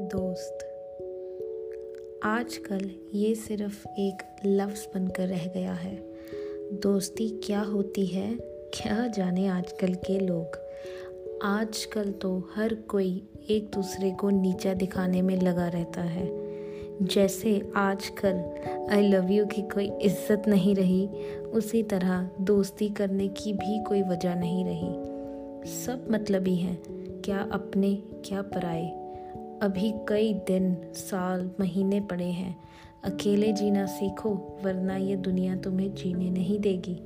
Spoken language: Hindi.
दोस्त। आजकल ये सिर्फ़ एक लफ्ज़ बनकर रह गया है। दोस्ती क्या होती है, क्या जाने आजकल के लोग। आजकल तो हर कोई एक दूसरे को नीचा दिखाने में लगा रहता है। जैसे आजकल आई लव यू की कोई इज़्ज़त नहीं रही, उसी तरह दोस्ती करने की भी कोई वजह नहीं रही। सब मतलब ही हैं, क्या अपने, क्या पराए। अभी कई दिन, साल, महीने पड़े हैं। अकेले जीना सीखो, वरना ये दुनिया तुम्हें जीने नहीं देगी।